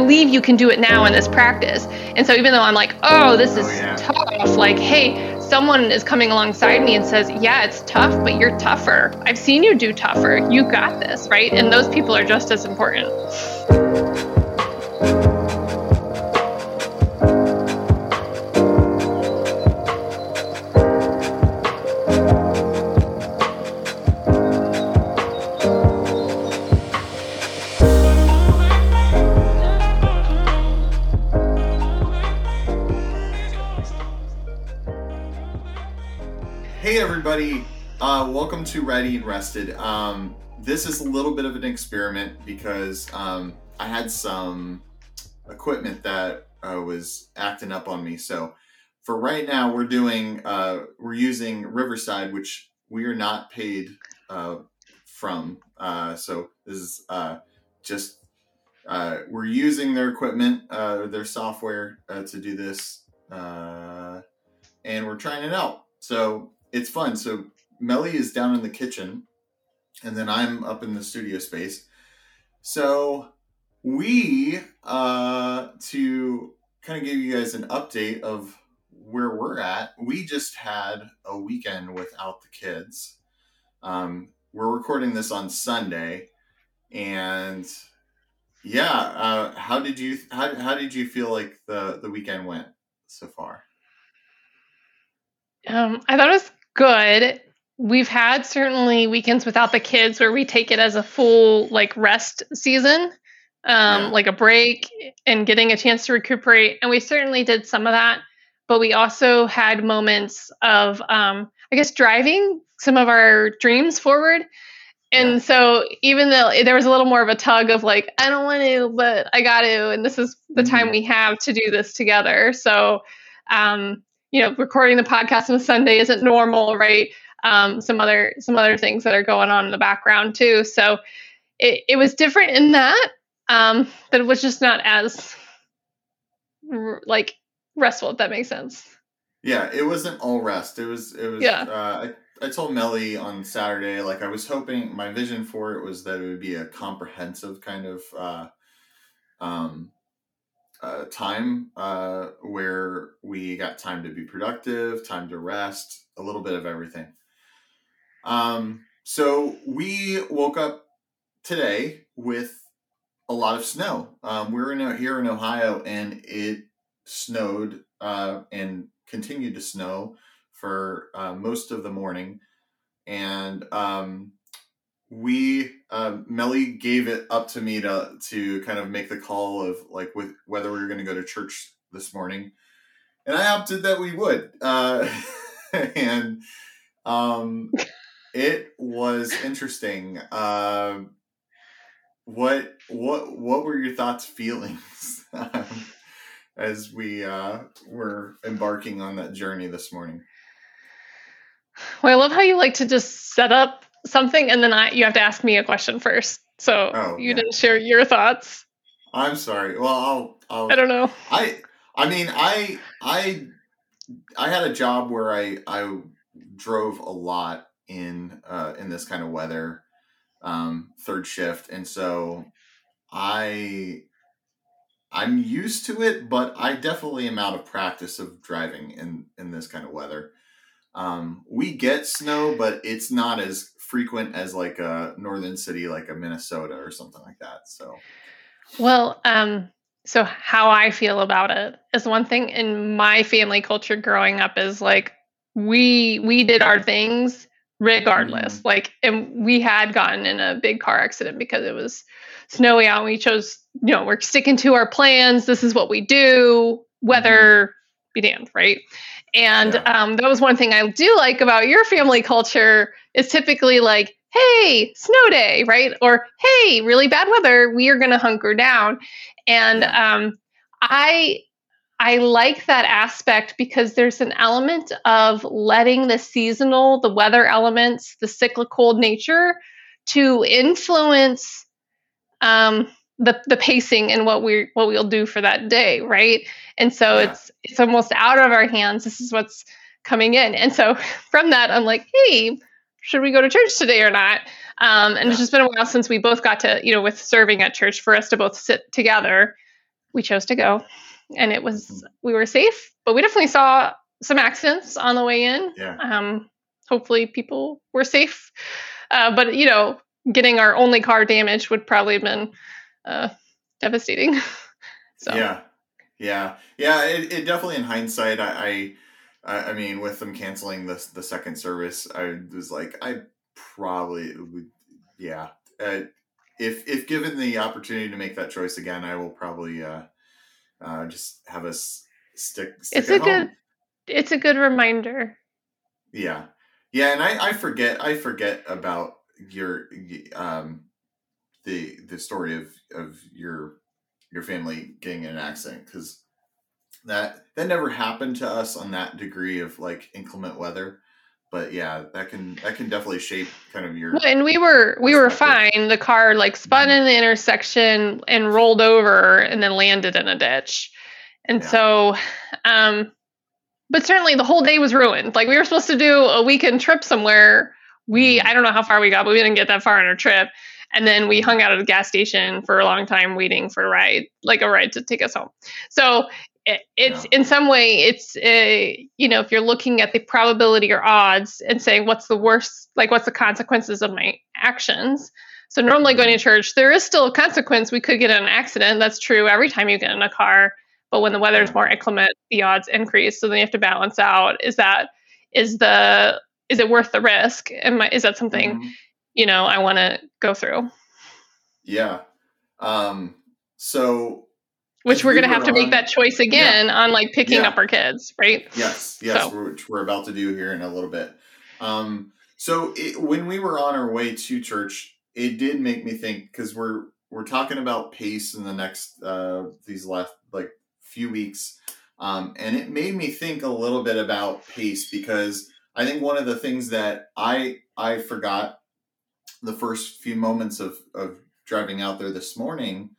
believe you can do it now in this practice. And so even though I'm like, oh, oh this is oh, yeah. tough, like, hey, someone is coming alongside me and says, yeah, it's tough, but you're tougher. I've seen you do tougher. You got this, right? And those people are just as important. Welcome to Ready and Rested. Um, this is a little bit of an experiment because um, I had some equipment that uh, was acting up on me. So for right now, we're doing uh, we're using Riverside, which we are not paid uh, from. Uh, so this is uh, just we're using their equipment, their software to do this, and we're trying it out. So it's fun. So Meli is down in the kitchen, and then I'm up in the studio space. So we uh to kind of give you guys an update of where we're at. We just had a weekend without the kids. Um, we're recording this on Sunday, and yeah, uh, how did you how, how did you feel like the the weekend went so far? Um, I thought it was good. We've had certainly weekends without the kids where we take it as a full like rest season, um, yeah. like a break and getting a chance to recuperate. And we certainly did some of that, but we also had moments of, um, I guess, driving some of our dreams forward. And yeah. so even though there was a little more of a tug of like, I don't want to, but I got to, and this is the mm-hmm. time we have to do this together. So, um, you know, recording the podcast on a Sunday isn't normal, right? Um, some other some other things that are going on in the background too. So it, it was different in that, um, but it was just not as like restful. If that makes sense. Yeah, it wasn't all rest. It was it was. Yeah. Uh, I I told Meli on Saturday like I was hoping my vision for it was that it would be a comprehensive kind of uh, um, uh, time uh, where we got time to be productive, time to rest, a little bit of everything. Um, so we woke up today with a lot of snow. Um, we're in here in Ohio, and it snowed uh, and continued to snow for uh, most of the morning, and um, we uh, Meli gave it up to me to to kind of make the call of like with whether we were going to go to church this morning, and I opted that we would, uh, and um, it was interesting. Uh, what what what were your thoughts, feelings um, as we uh, were embarking on that journey this morning? Well, I love how you like to just set up something and then I you have to ask me a question first. So oh, you yeah. didn't share your thoughts. I'm sorry. Well, I'll, I'll I don't know. I I mean, I I I had a job where I I drove a lot in uh in this kind of weather um third shift and so I I'm used to it, but I definitely am out of practice of driving in in this kind of weather. Um, we get snow, but it's not as frequent as like a northern city like a Minnesota or something like that. So, well, um, so how I feel about it is one thing in my family culture growing up is like we we did our things regardless. Mm-hmm. Like, and we had gotten in a big car accident because it was snowy out. And we chose, you know, we're sticking to our plans. This is what we do. Weather mm-hmm. be damned, right? And yeah. um, that was one thing I do like about your family culture is typically like, hey, snow day, right? Or hey, really bad weather, we are going to hunker down. And um, I I like that aspect because there's an element of letting the seasonal, the weather elements, the cyclical nature to influence um, the the pacing and what we what we'll do for that day, right? And so yeah. it's it's almost out of our hands. This is what's coming in. And so from that, I'm like, hey, should we go to church today or not? Um, and it's just been a while since we both got to, you know, with serving at church for us to both sit together. we chose to go, and it was mm-hmm. we were safe, but we definitely saw some accidents on the way in. Yeah. Um, hopefully, people were safe, uh, but you know, getting our only car damaged would probably have been uh, devastating. so yeah, yeah, yeah. It, it definitely, in hindsight, I, I, I mean, with them canceling the the second service, I was like, I probably would, yeah. Uh, if if given the opportunity to make that choice again, I will probably uh, uh, just have us stick. stick it's a home. good. It's a good reminder. Yeah, yeah, and I I forget I forget about your um the the story of of your your family getting an accident because that that never happened to us on that degree of like inclement weather but yeah that can that can definitely shape kind of your well, and we were we were fine. The car like spun mm-hmm. in the intersection and rolled over and then landed in a ditch. And yeah. so um but certainly the whole day was ruined. Like we were supposed to do a weekend trip somewhere. We mm-hmm. i don't know how far we got but we didn't get that far on our trip. And then we hung out at a gas station for a long time waiting for a ride like a ride to take us home. So it's yeah. in some way it's a, you know if you're looking at the probability or odds and saying what's the worst like what's the consequences of my actions? So normally going to mm-hmm. church there is still a consequence. We could get in an accident. That's true every time you get in a car. But when the weather is more inclement the odds increase. So then you have to balance out is that is the is it worth the risk? And is that something mm-hmm. you know i want to go through? Yeah. Um so which we're we going to have to on, make that choice again yeah. on like picking yeah. up our kids right yes yes so. which we're about to do here in a little bit um so it, when we were on our way to church it did make me think because we're we're talking about pace in the next uh these last like few weeks um and it made me think a little bit about pace because i think one of the things that i i forgot the first few moments of of driving out there this morning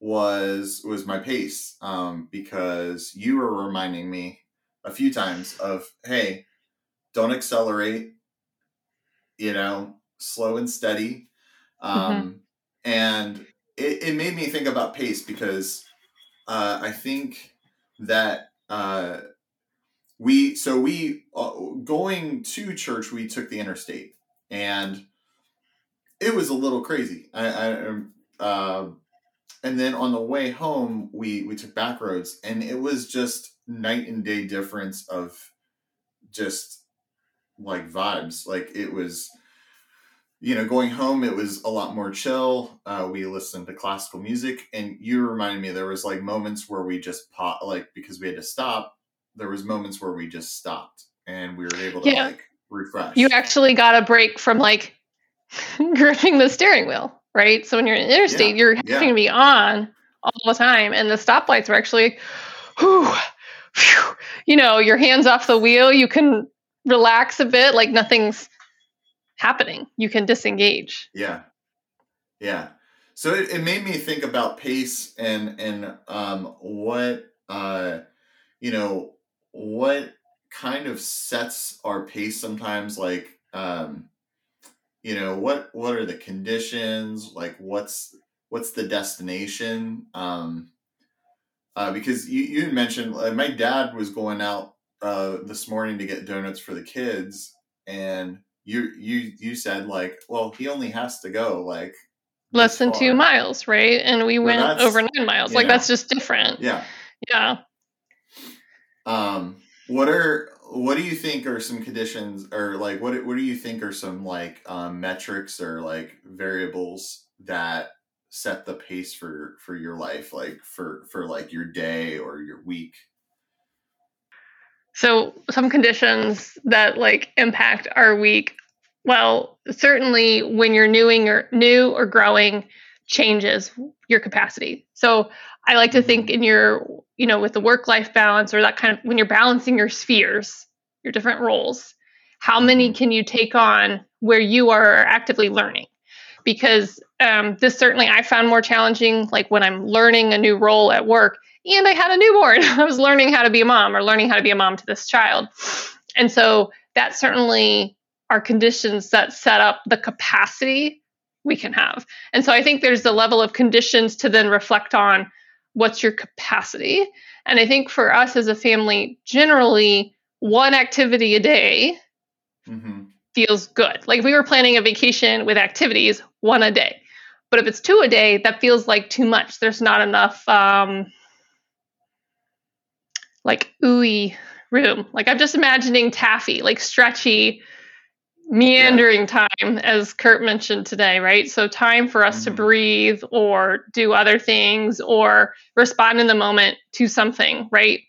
was was my pace um, because you were reminding me a few times of hey don't accelerate you know slow and steady mm-hmm. um, mm-hmm. and it, it, made me think about pace because uh, i think that uh, we so we uh, going to church we took the interstate and it was a little crazy i, I um, uh, and then on the way home we we took back roads and it was just night and day difference of just like vibes. Like it was you know going home it was a lot more chill. Uh, we listened to classical music and you reminded me there was like moments where we just pop like because we had to stop there was moments where we just stopped and we were able to yeah. like refresh. You actually got a break from like gripping the steering wheel right? So when you're in interstate, yeah, you're having yeah. to be on all the time, and the stoplights are actually, whew, whew, you know, your hands off the wheel. You can relax a bit, like nothing's happening. You can disengage. Yeah, yeah. So it, it made me think about pace and and um, what uh, you know what kind of sets our pace sometimes like um you know what what are the conditions? Like what's what's the destination? Um uh, because you, you mentioned uh, my dad was going out uh, this morning to get donuts for the kids and you you you said like well he only has to go like less than far. two miles right? And we well, went over nine miles. Like know, that's just different. Yeah. Yeah. Um what are what do you think are some conditions or like what what do you think are some like um, metrics or like variables that set the pace for for your life like for for like your day or your week? So some conditions that like impact our week. Well certainly when you're newing or new or growing changes your capacity so i like to think mm-hmm. in your you know, with the work life balance or that kind of when you're balancing your spheres, your different roles, how many mm-hmm. can you take on where you are actively learning? Because um, this certainly I found more challenging, like when I'm learning a new role at work and I had a newborn. I was learning how to be a mom or learning how to be a mom to this child. And so that certainly are conditions that set up the capacity we can have. And so I think there's a level of conditions to then reflect on what's your capacity? And I think for us as a family, generally, one activity a day mm-hmm. feels good. Like if we were planning a vacation with activities, one a day. But if it's two a day, that feels like too much. There's not enough um, like ooey room. Like I'm just imagining taffy, like stretchy, meandering yeah. time, as Kurt mentioned today, right? So time for us mm-hmm. to breathe or do other things or respond in the moment to something, right?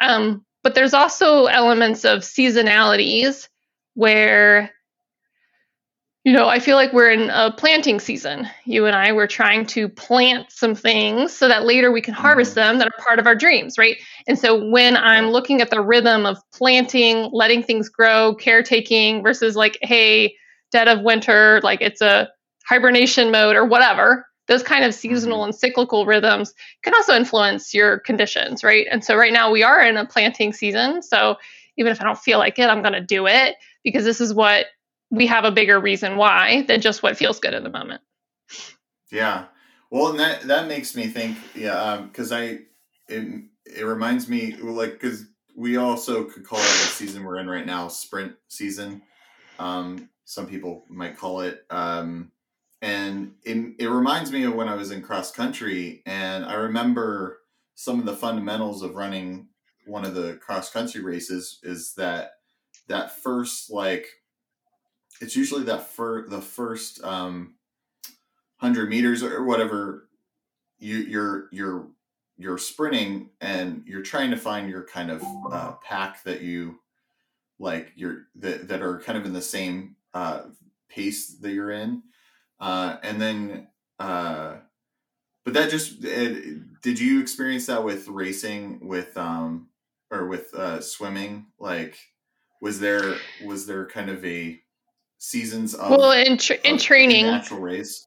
Um, but there's also elements of seasonalities where you know, I feel like we're in a planting season. You and I were trying to plant some things so that later we can harvest mm-hmm. them that are part of our dreams, right? And so when I'm looking at the rhythm of planting, letting things grow, caretaking versus like, hey, dead of winter, like it's a hibernation mode or whatever, those kind of seasonal mm-hmm. and cyclical rhythms can also influence your conditions, right? And so right now we are in a planting season. So even if I don't feel like it, I'm going to do it because this is what we have a bigger reason why than just what feels good in the moment. Yeah. Well, and that that makes me think, yeah, because um, I it, it reminds me like because we also could call it the season we're in right now, sprint season. Um, some people might call it, um, and it it reminds me of when I was in cross country, and I remember some of the fundamentals of running one of the cross country races is that that first like it's usually that for the first um, hundred meters or whatever you you're you're you're sprinting and you're trying to find your kind of uh, pack that you like you're that, that are kind of in the same uh, pace that you're in. Uh, and then uh, but that just it, did you experience that with racing with um or with uh, swimming? Like was there was there kind of a seasons of well in, tra- in training. natural race.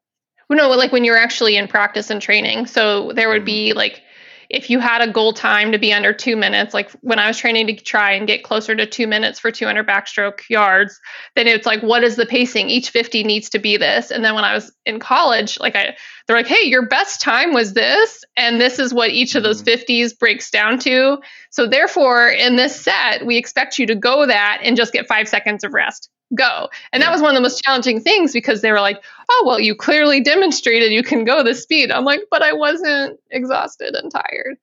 Well, no like when you're actually in practice and training. So there would mm-hmm. be like if you had a goal time to be under two minutes like when i was training to try and get closer to two minutes for 200 backstroke yards then it's like what is the pacing? Each 50 needs to be this. And then when i was in college like i they're like hey your best time was this and this is what each of those 50s mm-hmm. breaks down to. So therefore in this set we expect you to go that and just get five seconds of rest go. And that was one of the most challenging things because they were like, oh, well, you clearly demonstrated you can go this speed. I'm like, but I wasn't exhausted and tired.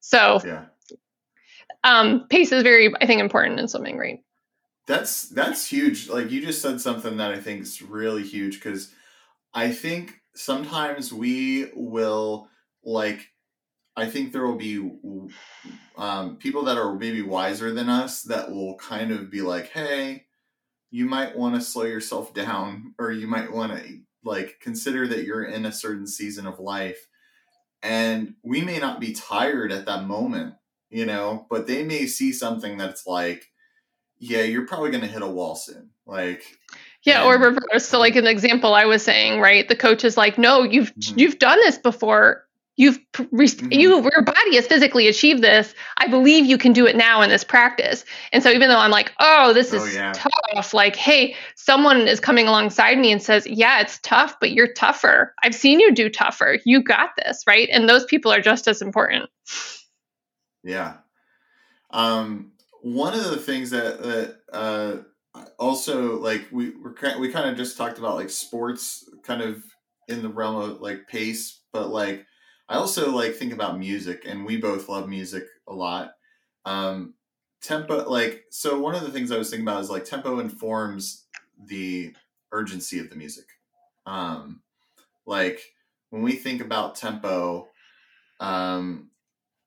So, yeah. um, pace is very, I think, important in swimming, right? That's that's huge. Like you just said something that I think is really huge because I think sometimes we will like I think there will be um, people that are maybe wiser than us that will kind of be like, "Hey, you might want to slow yourself down or you might want to like consider that you're in a certain season of life and we may not be tired at that moment you know but they may see something that's like yeah you're probably going to hit a wall soon like yeah and, or reverse so like an example i was saying right the coach is like no you've mm-hmm. you've done this before You've mm-hmm. you your body has physically achieved this. I believe you can do it now in this practice. And so even though I'm like, oh, this is oh, yeah. tough, like, hey, someone is coming alongside me and says, yeah, it's tough, but you're tougher. I've seen you do tougher. You got this, right? And those people are just as important. Yeah. Um, one of the things that that uh, also like we we're, we kind of just talked about like sports, kind of in the realm of like pace, but like I also like think about music, and we both love music a lot. Um, tempo, like, so one of the things I was thinking about is like tempo informs the urgency of the music. Um, like when we think about tempo, um,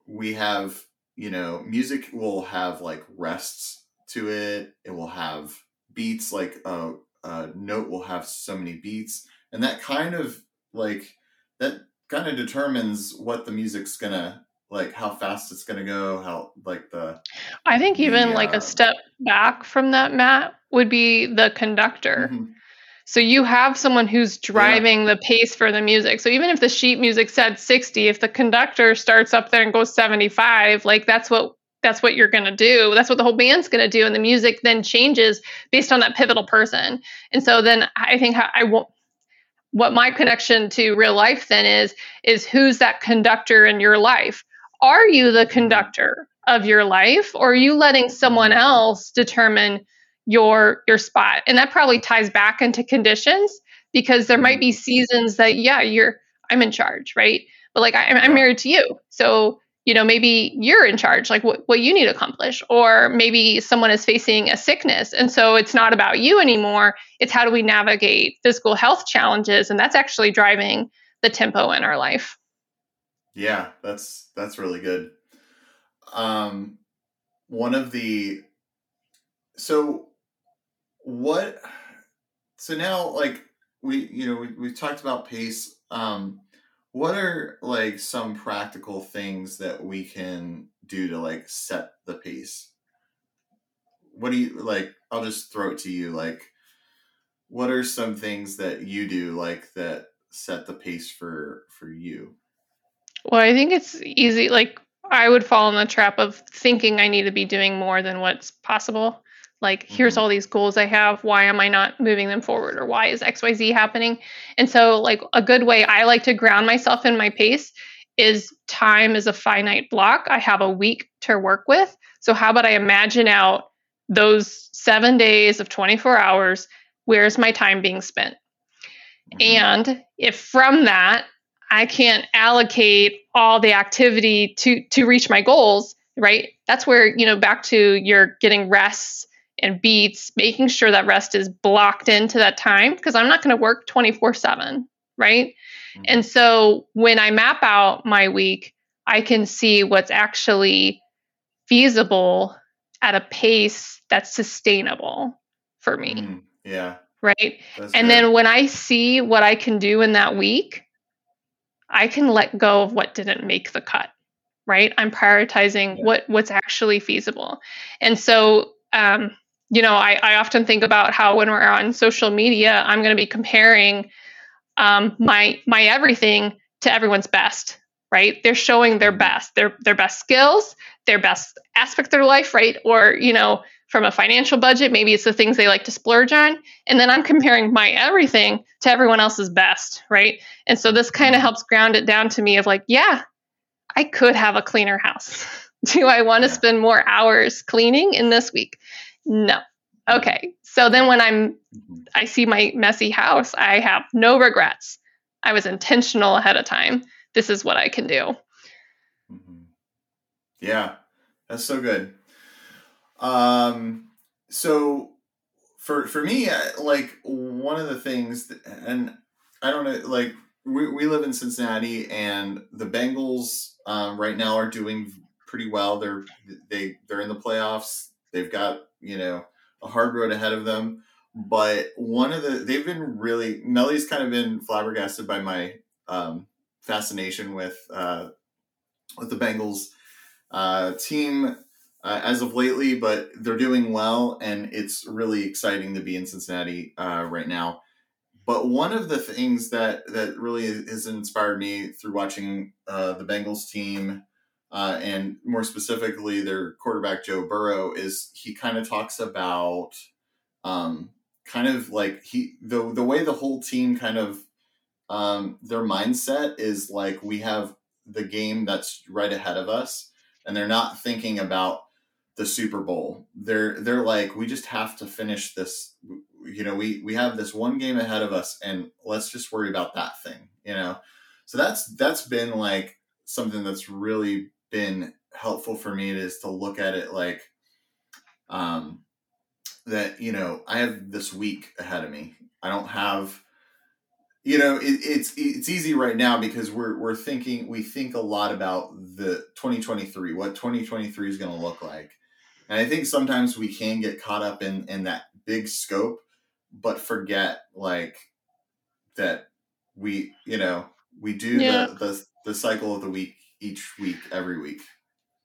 we have you know music will have like rests to it. It will have beats, like a, a note will have so many beats, and that kind of like that kind of determines what the music's gonna like how fast it's gonna go how like the i think even like a uh, step back from that matt would be the conductor mm-hmm. so you have someone who's driving yeah. the pace for the music so even if the sheet music said 60 if the conductor starts up there and goes 75 like that's what that's what you're going to do that's what the whole band's going to do and the music then changes based on that pivotal person and so then i think i won't what my connection to real life then is is who's that conductor in your life? Are you the mm-hmm. conductor of your life or are you letting someone mm-hmm. else determine your your spot? And that probably ties back into conditions because there might mm-hmm. be seasons that yeah you're i'm in charge right? But like I, i'm married to you. So you know maybe you're in charge like what, what you need to accomplish or maybe someone is facing a sickness and so it's not about you anymore. It's how do we navigate physical health challenges and that's actually driving the tempo in our life. Yeah that's that's really good. Um one of the so what so now like we you know we, we've talked about pace um what are like some practical things that we can do to like set the pace? What do you like i'll just throw it to you like what are some things that you do like that set the pace for for you? Well i think it's easy like i would fall in the trap of thinking i need to be doing more than what's possible like here's mm-hmm. all these goals i have. Why am i not moving them forward? Or why is xyz happening? And so like a good way i like to ground myself in my pace is time is a finite block i have a week to work with. So how about i imagine out those seven days of 24 hours where's my time being spent? Mm-hmm. and if from that i can't allocate all the activity to to reach my goals right? That's where you know back to your getting rest and beats, making sure that rest is blocked into that time because I'm not going to work 24 7, right? Mm-hmm. And so when I map out my week, I can see what's actually feasible at a pace that's sustainable for me. Mm, yeah. Right. That's and good. then when I see what I can do in that week, I can let go of what didn't make the cut. Right. I'm prioritizing yeah. what what's actually feasible. And so um, you know, I, I often think about how when we're on social media, I'm going to be comparing um, my my everything to everyone's best, right? They're showing their best, their their best skills, their best aspect of their life, right? Or you know, from a financial budget, maybe it's the things they like to splurge on, and then I'm comparing my everything to everyone else's best, right? And so this kind of helps ground it down to me of like, yeah, I could have a cleaner house. Do I want to spend more hours cleaning in this week? No. Okay. So then when I'm mm-hmm. I see my messy house, I have no regrets. I was intentional ahead of time. This is what I can do. Mm-hmm. Yeah. That's so good. Um so for for me like one of the things that, and I don't know like we, we live in Cincinnati and the Bengals um, right now are doing pretty well. They're they they're in the playoffs. They've got you know a hard road ahead of them. But one of the they've been really Meli's kind of been flabbergasted by my um, fascination with uh, with the Bengals uh, team uh, as of lately, but they're doing well, and it's really exciting to be in Cincinnati uh, right now. But one of the things that that really has inspired me through watching uh, the Bengals team uh, and more specifically their quarterback Joe Burrow is he kind of talks about um, kind of like he the the way the whole team kind of um, their mindset is like we have the game that's right ahead of us and they're not thinking about the Super Bowl. They're they're like we just have to finish this you know we we have this one game ahead of us and let's just worry about that thing, you know. So that's that's been like something that's really been helpful for me is to look at it like um that you know i have this week ahead of me i don't have you know it, it's it's easy right now because we're we're thinking we think a lot about the 2023 what 2023 is going to look like and i think sometimes we can get caught up in in that big scope but forget like that we you know we do yeah. the, the the cycle of the week each week, every week?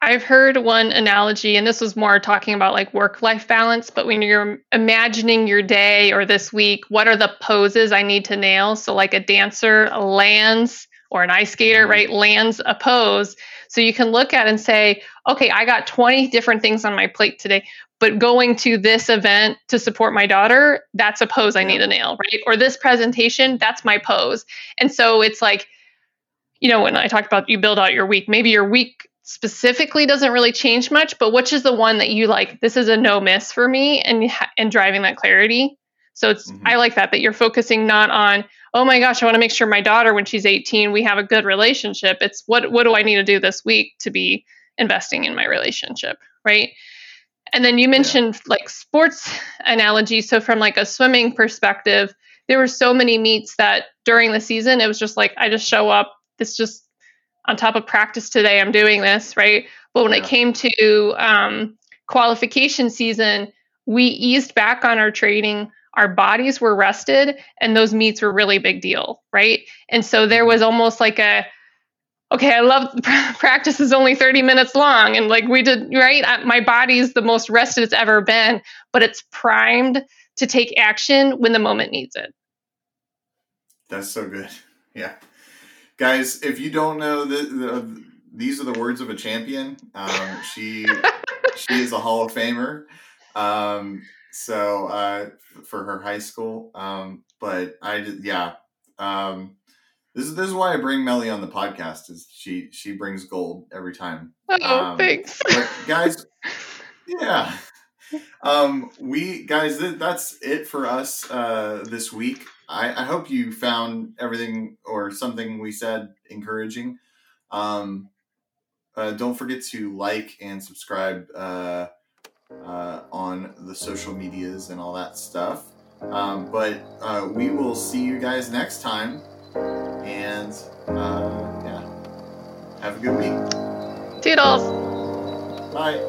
I've heard one analogy, and this was more talking about like work life balance, but when you're imagining your day or this week, what are the poses I need to nail? So, like a dancer lands or an ice skater, mm-hmm. right, lands a pose. So you can look at and say, okay, I got 20 different things on my plate today, but going to this event to support my daughter, that's a pose I need to nail, right? Or this presentation, that's my pose. And so it's like, you know, when I talked about you build out your week, maybe your week specifically doesn't really change much, but which is the one that you like, this is a no miss for me and and driving that clarity. So it's mm-hmm. I like that that you're focusing not on, oh my gosh, I want to make sure my daughter when she's 18 we have a good relationship. It's what what do I need to do this week to be investing in my relationship, right? And then you mentioned like sports analogy. So from like a swimming perspective, there were so many meets that during the season it was just like I just show up. It's just on top of practice today. I'm doing this right. But when yeah. it came to um, qualification season, we eased back on our training. Our bodies were rested, and those meets were really big deal, right? And so there was almost like a okay, I love practice is only 30 minutes long. And like we did, right? My body's the most rested it's ever been, but it's primed to take action when the moment needs it. That's so good. Yeah. Guys, if you don't know, the, the these are the words of a champion. Um, she she is a Hall of Famer. Um, so uh, for her high school, um, but I yeah, um, this is this is why I bring Meli on the podcast. Is she she brings gold every time. Oh, um, thanks, guys. Yeah, um, we guys, th- that's it for us uh, this week. I, I hope you found everything or something we said encouraging. Um, uh, don't forget to like and subscribe uh, uh, on the social medias and all that stuff. Um, but uh, we will see you guys next time. And uh, yeah, have a good week. Toodles. Bye.